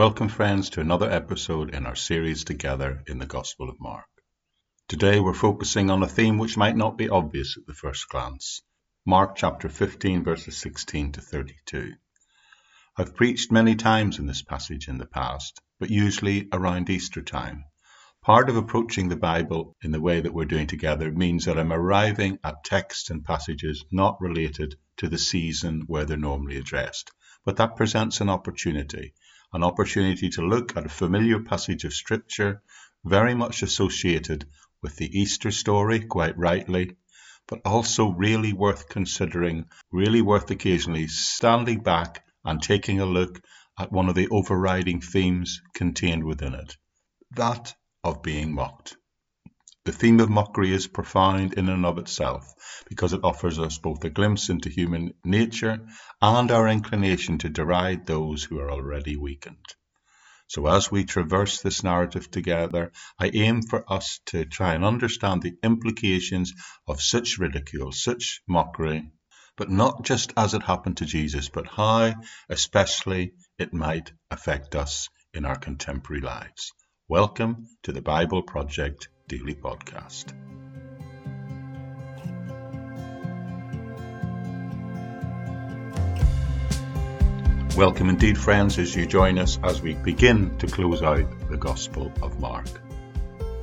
Welcome, friends, to another episode in our series together in the Gospel of Mark. Today we're focusing on a theme which might not be obvious at the first glance Mark chapter 15, verses 16 to 32. I've preached many times in this passage in the past, but usually around Easter time. Part of approaching the Bible in the way that we're doing together means that I'm arriving at texts and passages not related to the season where they're normally addressed. But that presents an opportunity an opportunity to look at a familiar passage of Scripture, very much associated with the Easter story, quite rightly, but also really worth considering, really worth occasionally standing back and taking a look at one of the overriding themes contained within it that of being mocked. The theme of mockery is profound in and of itself because it offers us both a glimpse into human nature and our inclination to deride those who are already weakened. So, as we traverse this narrative together, I aim for us to try and understand the implications of such ridicule, such mockery, but not just as it happened to Jesus, but how, especially, it might affect us in our contemporary lives. Welcome to the Bible Project Daily Podcast. Welcome indeed, friends, as you join us as we begin to close out the Gospel of Mark.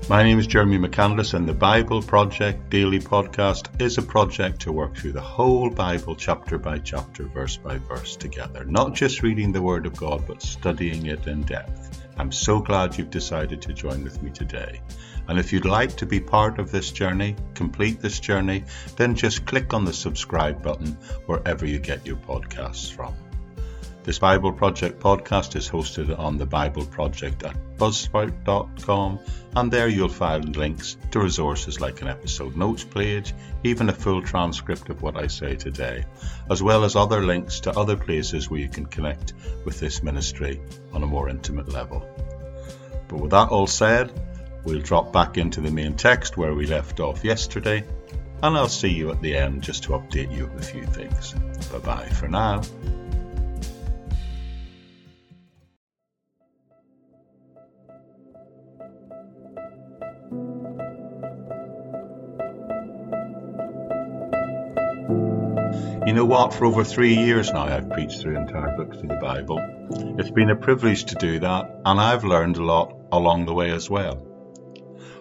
My name is Jeremy McCandless, and the Bible Project Daily Podcast is a project to work through the whole Bible chapter by chapter, verse by verse together, not just reading the Word of God, but studying it in depth. I'm so glad you've decided to join with me today. And if you'd like to be part of this journey, complete this journey, then just click on the subscribe button wherever you get your podcasts from. This Bible Project podcast is hosted on the Bible Project at buzzsprout.com, and there you'll find links to resources like an episode notes page, even a full transcript of what I say today, as well as other links to other places where you can connect with this ministry on a more intimate level. But with that all said, We'll drop back into the main text where we left off yesterday, and I'll see you at the end just to update you of a few things. Bye bye for now. You know what? For over three years now, I've preached through entire books of the Bible. It's been a privilege to do that, and I've learned a lot along the way as well.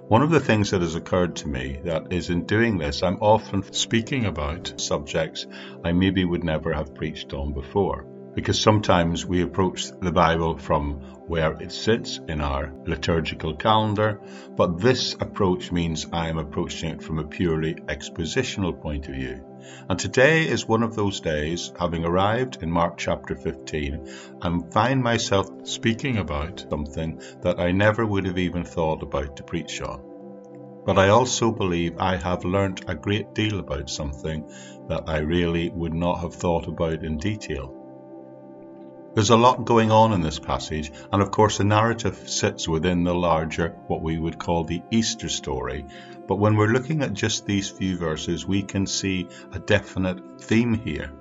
One of the things that has occurred to me that is in doing this, I'm often speaking about subjects I maybe would never have preached on before. Because sometimes we approach the Bible from where it sits in our liturgical calendar, but this approach means I am approaching it from a purely expositional point of view. And today is one of those days, having arrived in Mark chapter 15, I find myself speaking about something that I never would have even thought about to preach on. But I also believe I have learnt a great deal about something that I really would not have thought about in detail. There's a lot going on in this passage, and of course, the narrative sits within the larger, what we would call the Easter story. But when we're looking at just these few verses, we can see a definite theme here.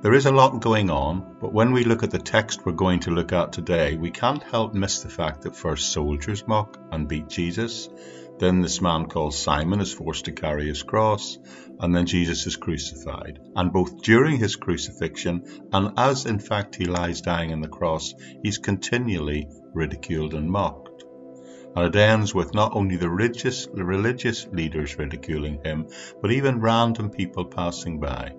There is a lot going on, but when we look at the text we're going to look at today, we can't help miss the fact that first soldiers mock and beat Jesus, then this man called Simon is forced to carry his cross, and then Jesus is crucified. And both during his crucifixion and as in fact he lies dying on the cross, he's continually ridiculed and mocked. And it ends with not only the religious, the religious leaders ridiculing him, but even random people passing by.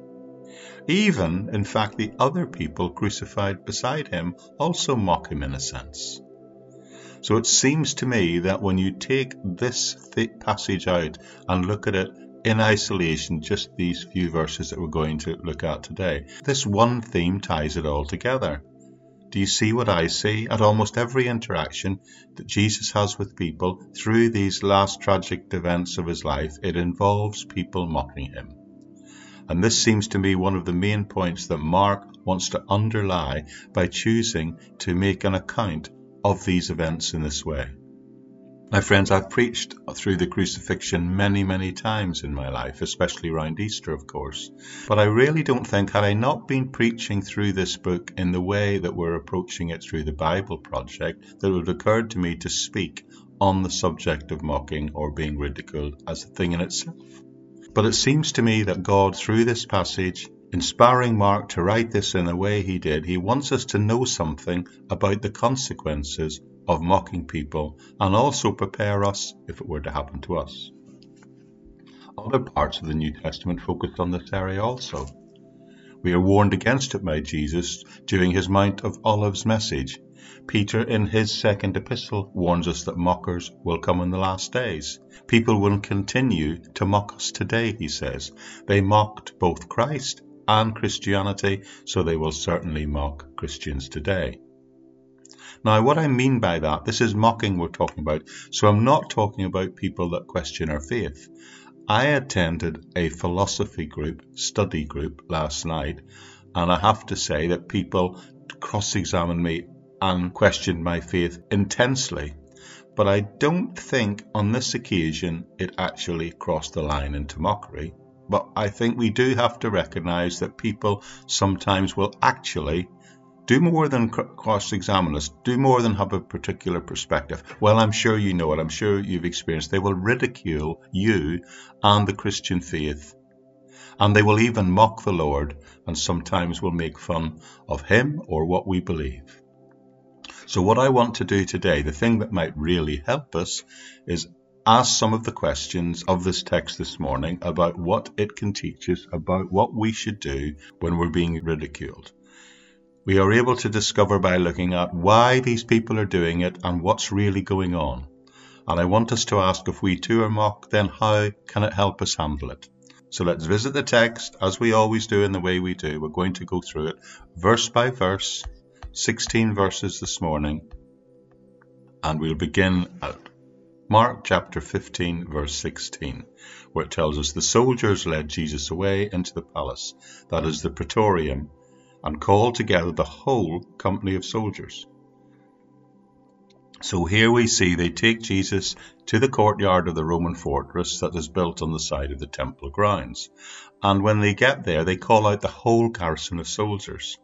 Even, in fact, the other people crucified beside him also mock him in a sense. So it seems to me that when you take this passage out and look at it in isolation, just these few verses that we're going to look at today, this one theme ties it all together. Do you see what I see? At almost every interaction that Jesus has with people through these last tragic events of his life, it involves people mocking him. And this seems to me one of the main points that Mark wants to underlie by choosing to make an account of these events in this way. My friends, I've preached through the crucifixion many, many times in my life, especially around Easter, of course. But I really don't think, had I not been preaching through this book in the way that we're approaching it through the Bible Project, that it would have occurred to me to speak on the subject of mocking or being ridiculed as a thing in itself. But it seems to me that God, through this passage, inspiring Mark to write this in the way he did, he wants us to know something about the consequences of mocking people and also prepare us if it were to happen to us. Other parts of the New Testament focus on this area also. We are warned against it by Jesus during his Mount of Olives message. Peter, in his second epistle, warns us that mockers will come in the last days. People will continue to mock us today, he says. They mocked both Christ and Christianity, so they will certainly mock Christians today. Now, what I mean by that, this is mocking we're talking about. So I'm not talking about people that question our faith. I attended a philosophy group, study group last night, and I have to say that people cross examined me and questioned my faith intensely. But I don't think on this occasion it actually crossed the line into mockery. But I think we do have to recognize that people sometimes will actually do more than cross examine us, do more than have a particular perspective. Well, I'm sure you know it, I'm sure you've experienced. They will ridicule you and the Christian faith. And they will even mock the Lord and sometimes will make fun of Him or what we believe. So, what I want to do today, the thing that might really help us, is ask some of the questions of this text this morning about what it can teach us about what we should do when we're being ridiculed we are able to discover by looking at why these people are doing it and what's really going on. And I want us to ask if we too are mocked, then how can it help us handle it? So let's visit the text as we always do in the way we do. We're going to go through it verse by verse, 16 verses this morning, and we'll begin at Mark chapter 15, verse 16, where it tells us the soldiers led Jesus away into the palace, that is the praetorium, and called together the whole company of soldiers. So here we see they take Jesus to the courtyard of the Roman fortress that is built on the side of the temple grounds. And when they get there, they call out the whole garrison of soldiers.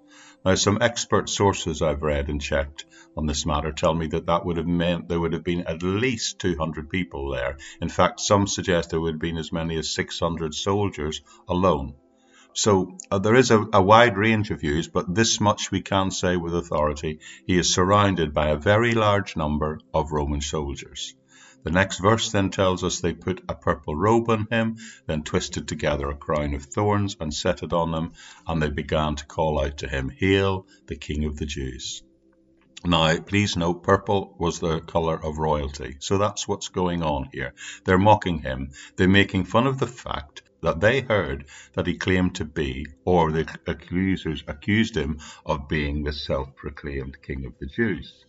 Now, some expert sources I've read and checked on this matter tell me that that would have meant there would have been at least 200 people there. In fact, some suggest there would have been as many as 600 soldiers alone. So uh, there is a, a, wide range of views, but this much we can say with authority. He is surrounded by a very large number of Roman soldiers. The next verse then tells us they put a purple robe on him, then twisted together a crown of thorns and set it on him, and they began to call out to him, Hail, the King of the Jews. Now, please note, purple was the colour of royalty. So that's what's going on here. They're mocking him. They're making fun of the fact that they heard that he claimed to be, or the accusers accused him of being the self proclaimed King of the Jews.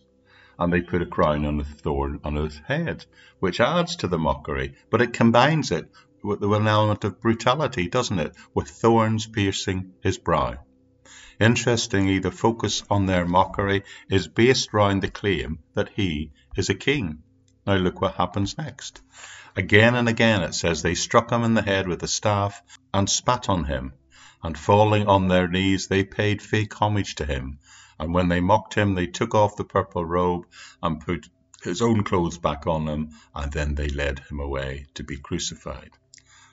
And they put a crown on a thorn on his head, which adds to the mockery, but it combines it with an element of brutality, doesn't it? With thorns piercing his brow. Interestingly, the focus on their mockery is based round the claim that he is a king. Now look what happens next. Again and again it says they struck him in the head with a staff and spat on him, and falling on their knees they paid fake homage to him. And when they mocked him, they took off the purple robe and put his own clothes back on him, and then they led him away to be crucified.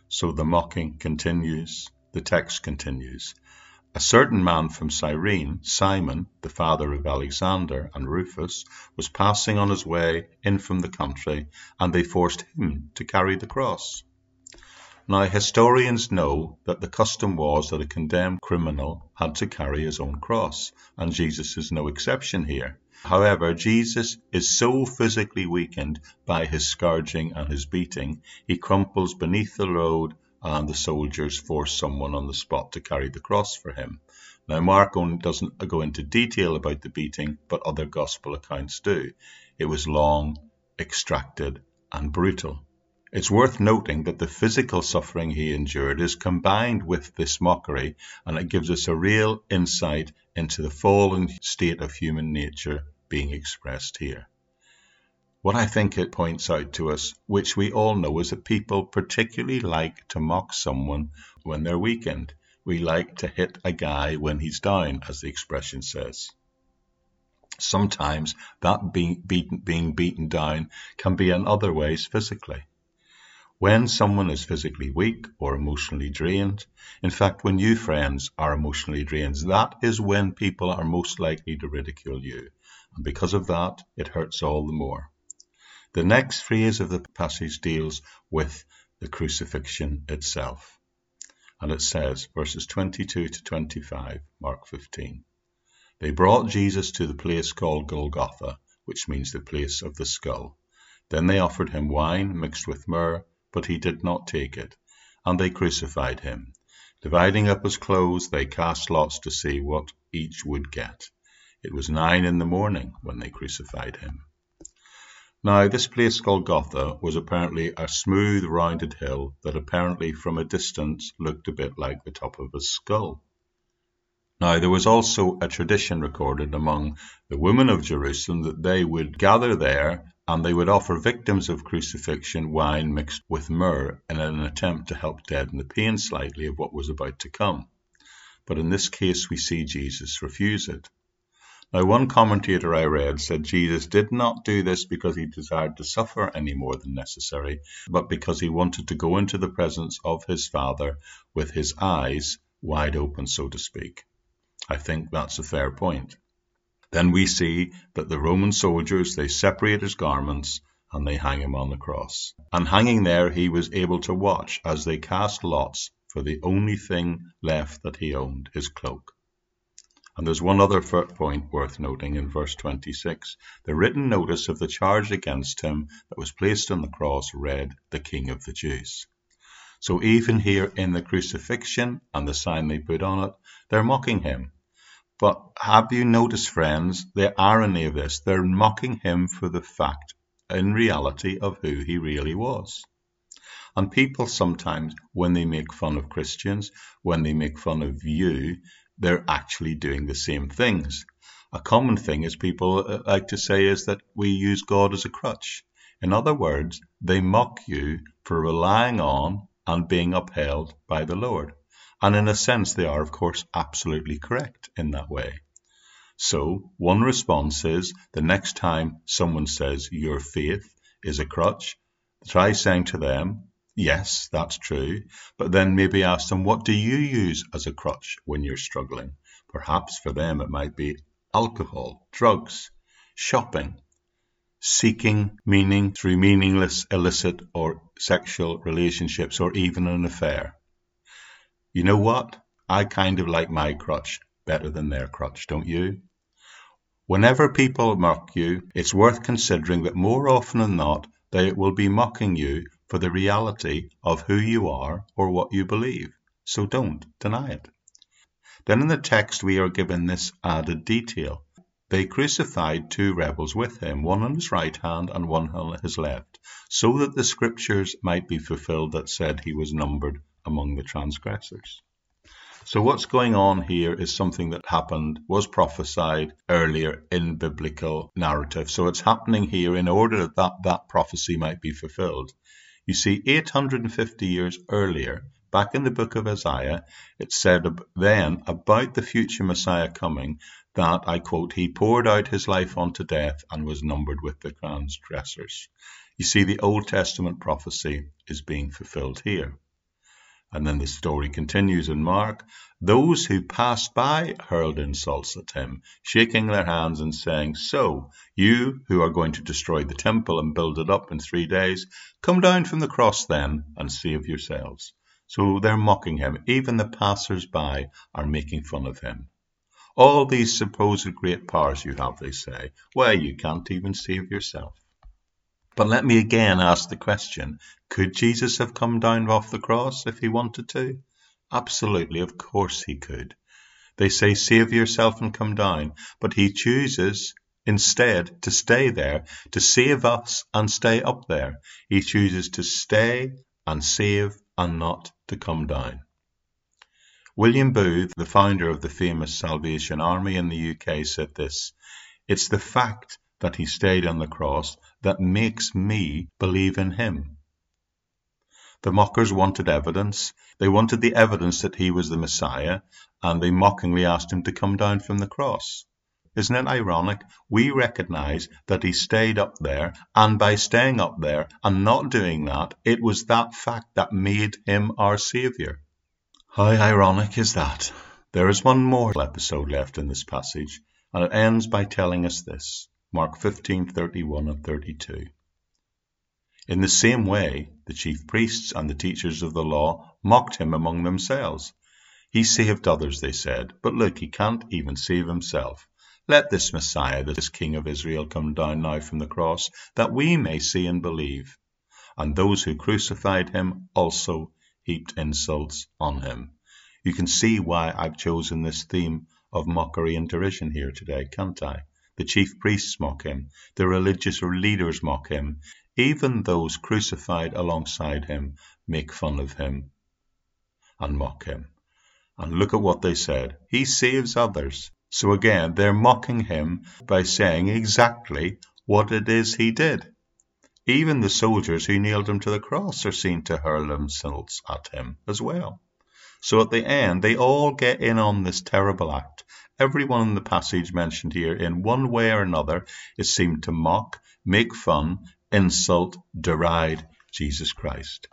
So the mocking continues, the text continues. A certain man from Cyrene, Simon, the father of Alexander and Rufus, was passing on his way in from the country, and they forced him to carry the cross. Now, historians know that the custom was that a condemned criminal had to carry his own cross, and Jesus is no exception here. However, Jesus is so physically weakened by his scourging and his beating, he crumples beneath the load and the soldiers forced someone on the spot to carry the cross for him. Now, Mark doesn't go into detail about the beating, but other gospel accounts do. It was long, extracted, and brutal. It's worth noting that the physical suffering he endured is combined with this mockery, and it gives us a real insight into the fallen state of human nature being expressed here. What I think it points out to us, which we all know, is that people particularly like to mock someone when they're weakened. We like to hit a guy when he's down, as the expression says. Sometimes that being beaten, being beaten down can be in other ways physically. When someone is physically weak or emotionally drained, in fact, when you friends are emotionally drained, that is when people are most likely to ridicule you. And because of that, it hurts all the more. The next phrase of the passage deals with the crucifixion itself. And it says, verses 22 to 25, Mark 15. They brought Jesus to the place called Golgotha, which means the place of the skull. Then they offered him wine mixed with myrrh, but he did not take it. And they crucified him. Dividing up his clothes, they cast lots to see what each would get. It was nine in the morning when they crucified him. Now, this place called Golgotha was apparently a smooth, rounded hill that apparently from a distance looked a bit like the top of a skull. Now there was also a tradition recorded among the women of Jerusalem that they would gather there and they would offer victims of crucifixion wine mixed with myrrh in an attempt to help deaden the pain slightly of what was about to come. But in this case we see Jesus refuse it. Now one commentator I read said Jesus did not do this because he desired to suffer any more than necessary, but because he wanted to go into the presence of his Father with his eyes wide open, so to speak. I think that's a fair point. Then we see that the Roman soldiers, they separate his garments and they hang him on the cross. And hanging there, he was able to watch as they cast lots for the only thing left that he owned, his cloak. And there's one other point worth noting in verse 26. The written notice of the charge against him that was placed on the cross read, The King of the Jews. So even here in the crucifixion and the sign they put on it, they're mocking him. But have you noticed, friends, the irony of this? They're mocking him for the fact, in reality, of who he really was. And people sometimes, when they make fun of Christians, when they make fun of you, they're actually doing the same things. A common thing is people uh, like to say is that we use God as a crutch. In other words, they mock you for relying on and being upheld by the Lord. And in a sense, they are, of course, absolutely correct in that way. So, one response is the next time someone says your faith is a crutch, try saying to them, Yes, that's true, but then maybe ask them, What do you use as a crutch when you're struggling? Perhaps for them it might be alcohol, drugs, shopping, seeking meaning through meaningless, illicit, or sexual relationships, or even an affair. You know what? I kind of like my crutch better than their crutch, don't you? Whenever people mock you, it's worth considering that more often than not, they will be mocking you for the reality of who you are or what you believe. So don't deny it. Then in the text, we are given this added detail. They crucified two rebels with him, one on his right hand and one on his left, so that the scriptures might be fulfilled that said he was numbered among the transgressors. So what's going on here is something that happened, was prophesied earlier in biblical narrative. So it's happening here in order that that prophecy might be fulfilled. You see, 850 years earlier, back in the book of Isaiah, it said then about the future Messiah coming that, I quote, he poured out his life unto death and was numbered with the transgressors. You see, the Old Testament prophecy is being fulfilled here. And then the story continues in Mark. Those who passed by hurled insults at him, shaking their hands and saying, So, you who are going to destroy the temple and build it up in three days, come down from the cross then and save yourselves. So they're mocking him. Even the passers by are making fun of him. All these supposed great powers you have, they say, well, you can't even save yourself. But let me again ask the question could Jesus have come down off the cross if he wanted to? Absolutely, of course he could. They say, save yourself and come down, but he chooses instead to stay there, to save us and stay up there. He chooses to stay and save and not to come down. William Booth, the founder of the famous Salvation Army in the UK, said this It's the fact that he stayed on the cross that makes me believe in him. The mockers wanted evidence. They wanted the evidence that he was the Messiah, and they mockingly asked him to come down from the cross. Isn't it ironic? We recognize that he stayed up there, and by staying up there and not doing that, it was that fact that made him our Savior. How ironic is that? There is one more episode left in this passage, and it ends by telling us this Mark 15 31 and 32. In the same way, the chief priests and the teachers of the law mocked him among themselves. He saved others, they said, but look, he can't even save himself. Let this Messiah, this King of Israel, come down now from the cross, that we may see and believe. And those who crucified him also heaped insults on him. You can see why I've chosen this theme of mockery and derision here today, can't I? The chief priests mock him, the religious leaders mock him, even those crucified alongside him make fun of him and mock him. And look at what they said. He saves others. So again, they're mocking him by saying exactly what it is he did. Even the soldiers who nailed him to the cross are seen to hurl insults at him as well. So at the end, they all get in on this terrible act. Everyone in the passage mentioned here, in one way or another, is seen to mock, make fun, insult, deride Jesus Christ.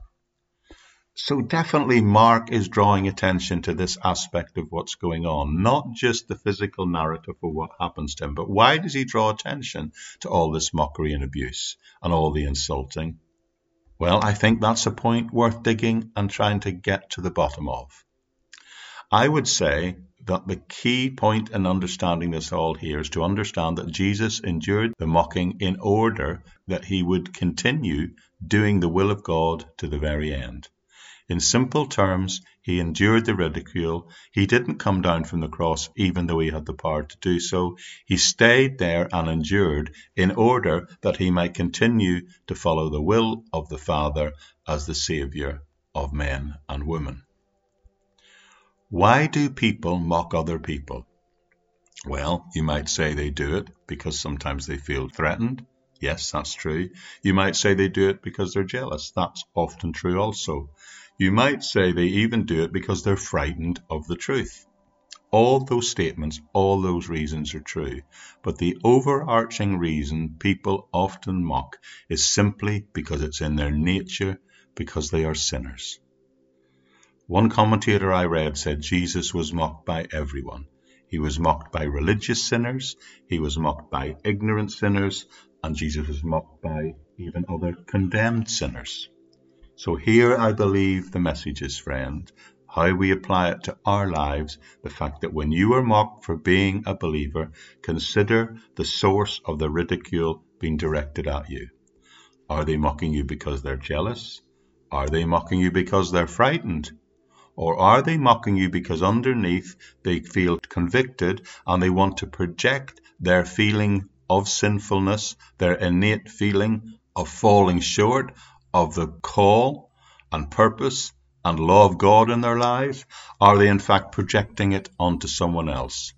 So definitely Mark is drawing attention to this aspect of what's going on, not just the physical narrative of what happens to him, but why does he draw attention to all this mockery and abuse and all the insulting? Well, I think that's a point worth digging and trying to get to the bottom of. I would say that the key point in understanding this all here is to understand that Jesus endured the mocking in order that he would continue doing the will of God to the very end. In simple terms, he endured the ridicule. He didn't come down from the cross, even though he had the power to do so. He stayed there and endured in order that he might continue to follow the will of the Father as the Saviour of men and women. Why do people mock other people? Well, you might say they do it because sometimes they feel threatened. Yes, that's true. You might say they do it because they're jealous. That's often true also. You might say they even do it because they're frightened of the truth. All those statements, all those reasons are true, but the overarching reason people often mock is simply because it's in their nature, because they are sinners. One commentator I read said Jesus was mocked by everyone. He was mocked by religious sinners, he was mocked by ignorant sinners, and Jesus was mocked by even other condemned sinners. So here I believe the message is, friend, how we apply it to our lives, the fact that when you are mocked for being a believer, consider the source of the ridicule being directed at you. Are they mocking you because they're jealous? Are they mocking you because they're frightened? Or are they mocking you because underneath they feel convicted and they want to project their feeling of sinfulness, their innate feeling of falling short, of the call and purpose and law of God in their lives? Are they in fact projecting it onto someone else?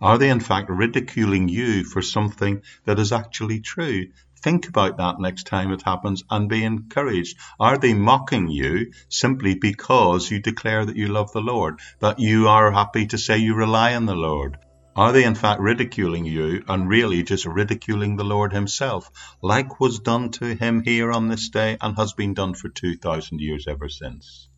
Are they in fact ridiculing you for something that is actually true? Think about that next time it happens and be encouraged. Are they mocking you simply because you declare that you love the Lord, that you are happy to say you rely on the Lord? Are they in fact ridiculing you and really just ridiculing the Lord Himself, like was done to Him here on this day and has been done for 2,000 years ever since?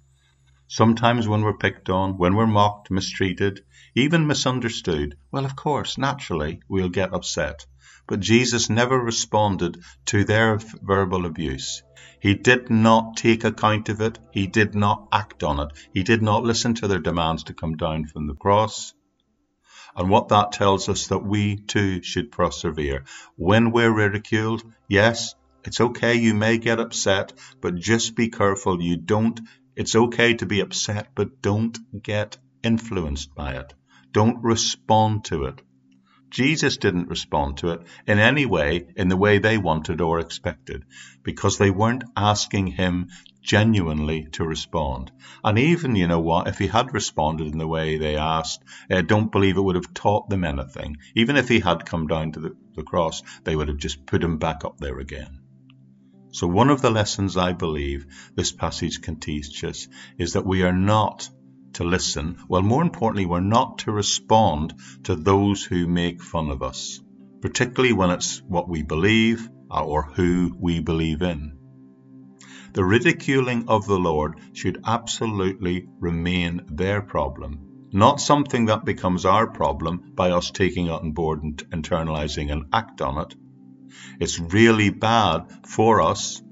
Sometimes when we're picked on, when we're mocked, mistreated, even misunderstood, well, of course, naturally, we'll get upset. But Jesus never responded to their verbal abuse. He did not take account of it. He did not act on it. He did not listen to their demands to come down from the cross. And what that tells us that we too should persevere. When we're ridiculed, yes, it's okay, you may get upset, but just be careful you don't. It's okay to be upset, but don't get influenced by it. Don't respond to it. Jesus didn't respond to it in any way in the way they wanted or expected because they weren't asking him genuinely to respond. And even, you know what, if he had responded in the way they asked, I don't believe it would have taught them anything. Even if he had come down to the, the cross, they would have just put him back up there again. So, one of the lessons I believe this passage can teach us is that we are not to listen. Well, more importantly, we're not to respond to those who make fun of us, particularly when it's what we believe or who we believe in. The ridiculing of the Lord should absolutely remain their problem, not something that becomes our problem by us taking it on board and internalizing and act on it. It's really bad for us,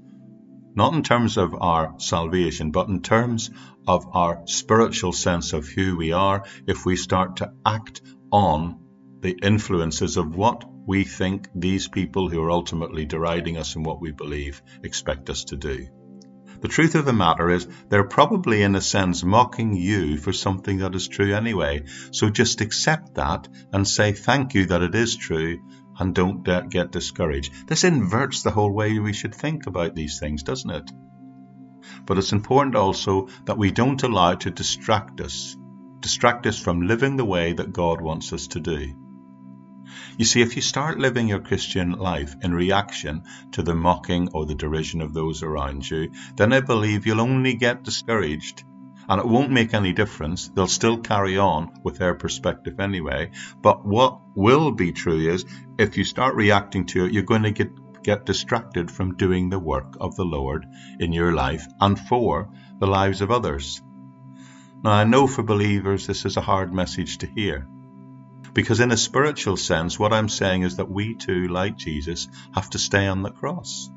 not in terms of our salvation, but in terms of our spiritual sense of who we are if we start to act on the influences of what we think these people who are ultimately deriding us and what we believe expect us to do. The truth of the matter is, they're probably in a sense mocking you for something that is true anyway. So just accept that and say thank you that it is true and don't get discouraged. This inverts the whole way we should think about these things, doesn't it? But it's important also that we don't allow it to distract us, distract us from living the way that God wants us to do. You see, if you start living your Christian life in reaction to the mocking or the derision of those around you, then I believe you'll only get discouraged. And it won't make any difference. They'll still carry on with their perspective anyway. But what will be true is if you start reacting to it, you're going to get, get distracted from doing the work of the Lord in your life and for the lives of others. Now, I know for believers this is a hard message to hear. Because, in a spiritual sense, what I'm saying is that we too, like Jesus, have to stay on the cross.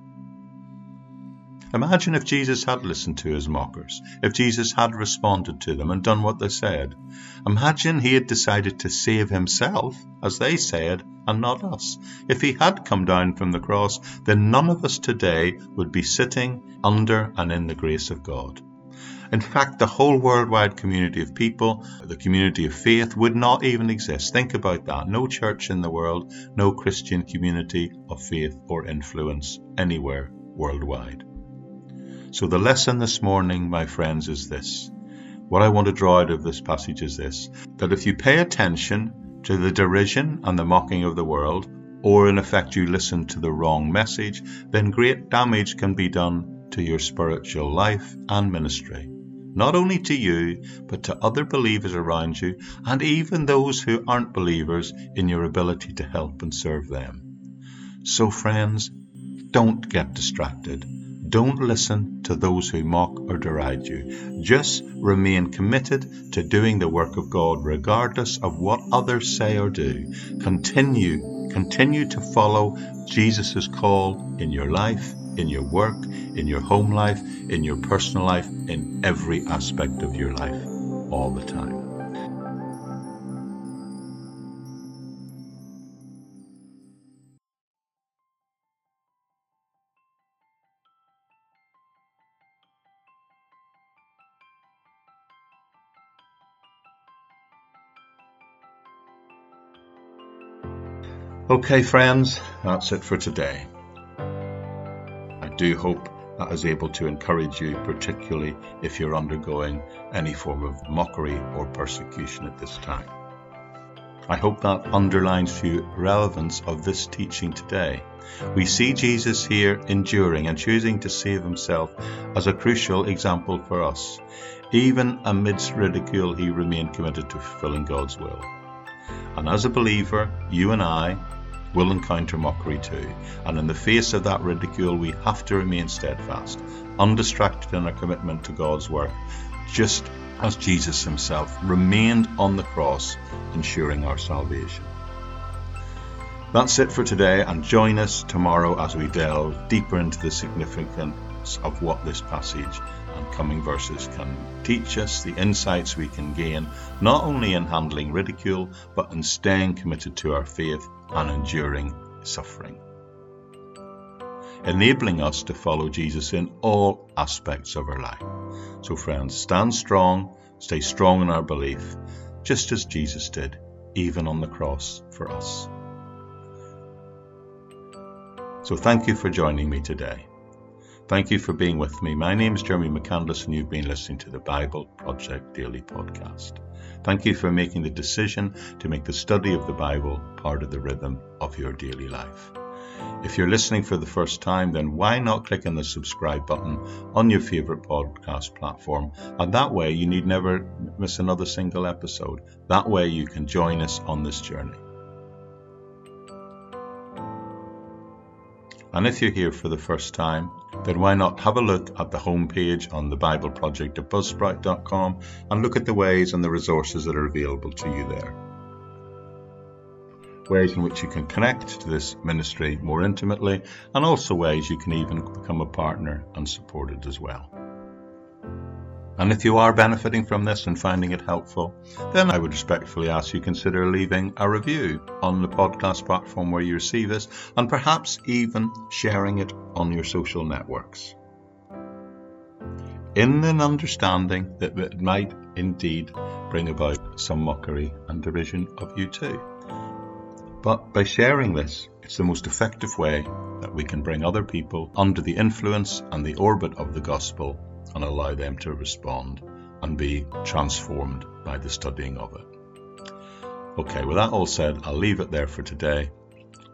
Imagine if Jesus had listened to his mockers, if Jesus had responded to them and done what they said. Imagine he had decided to save himself, as they said, and not us. If he had come down from the cross, then none of us today would be sitting under and in the grace of God. In fact, the whole worldwide community of people, the community of faith, would not even exist. Think about that. No church in the world, no Christian community of faith or influence anywhere worldwide. So, the lesson this morning, my friends, is this. What I want to draw out of this passage is this that if you pay attention to the derision and the mocking of the world, or in effect you listen to the wrong message, then great damage can be done to your spiritual life and ministry not only to you, but to other believers around you, and even those who aren't believers in your ability to help and serve them. So, friends, don't get distracted. Don't listen to those who mock or deride you. Just remain committed to doing the work of God regardless of what others say or do. Continue, continue to follow Jesus' call in your life in your work, in your home life, in your personal life, in every aspect of your life, all the time. Okay, friends, that's it for today do hope that is able to encourage you, particularly if you're undergoing any form of mockery or persecution at this time. I hope that underlines the relevance of this teaching today. We see Jesus here enduring and choosing to save himself as a crucial example for us. Even amidst ridicule, he remained committed to fulfilling God's will. And as a believer, you and I, will encounter mockery too, and in the face of that ridicule, we have to remain steadfast, undistracted in our commitment to God's work, just as Jesus himself remained on the cross, ensuring our salvation. That's it for today, and join us tomorrow as we delve deeper into the significance of what this passage and coming verses can teach us, the insights we can gain, not only in handling ridicule, but in staying committed to our faith and enduring suffering. Enabling us to follow Jesus in all aspects of our life. So, friends, stand strong, stay strong in our belief, just as Jesus did, even on the cross for us. So, thank you for joining me today. Thank you for being with me. My name is Jeremy McCandless, and you've been listening to the Bible Project Daily Podcast. Thank you for making the decision to make the study of the Bible part of the rhythm of your daily life. If you're listening for the first time, then why not click on the subscribe button on your favorite podcast platform? And that way you need never miss another single episode. That way you can join us on this journey. And if you're here for the first time, then why not have a look at the homepage on the Bible Project at buzzsprout.com and look at the ways and the resources that are available to you there. Ways in which you can connect to this ministry more intimately, and also ways you can even become a partner and support it as well. And if you are benefiting from this and finding it helpful, then I would respectfully ask you consider leaving a review on the podcast platform where you receive this and perhaps even sharing it on your social networks. In an understanding that it might indeed bring about some mockery and derision of you too. But by sharing this, it's the most effective way that we can bring other people under the influence and the orbit of the gospel and allow them to respond and be transformed by the studying of it. Okay, with that all said, I'll leave it there for today.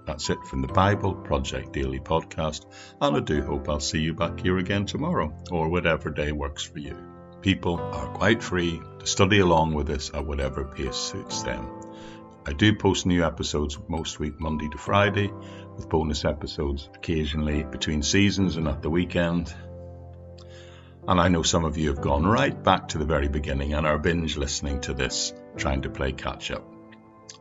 That's it from the Bible Project Daily Podcast, and I do hope I'll see you back here again tomorrow, or whatever day works for you. People are quite free to study along with us at whatever pace suits them. I do post new episodes most week, Monday to Friday, with bonus episodes occasionally between seasons and at the weekend. And I know some of you have gone right back to the very beginning and are binge listening to this, trying to play catch up.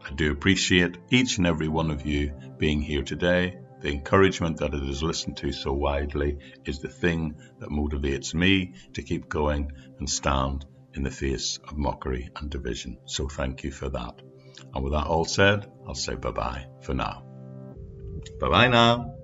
I do appreciate each and every one of you being here today. The encouragement that it is listened to so widely is the thing that motivates me to keep going and stand in the face of mockery and division. So thank you for that. And with that all said, I'll say bye bye for now. Bye bye now.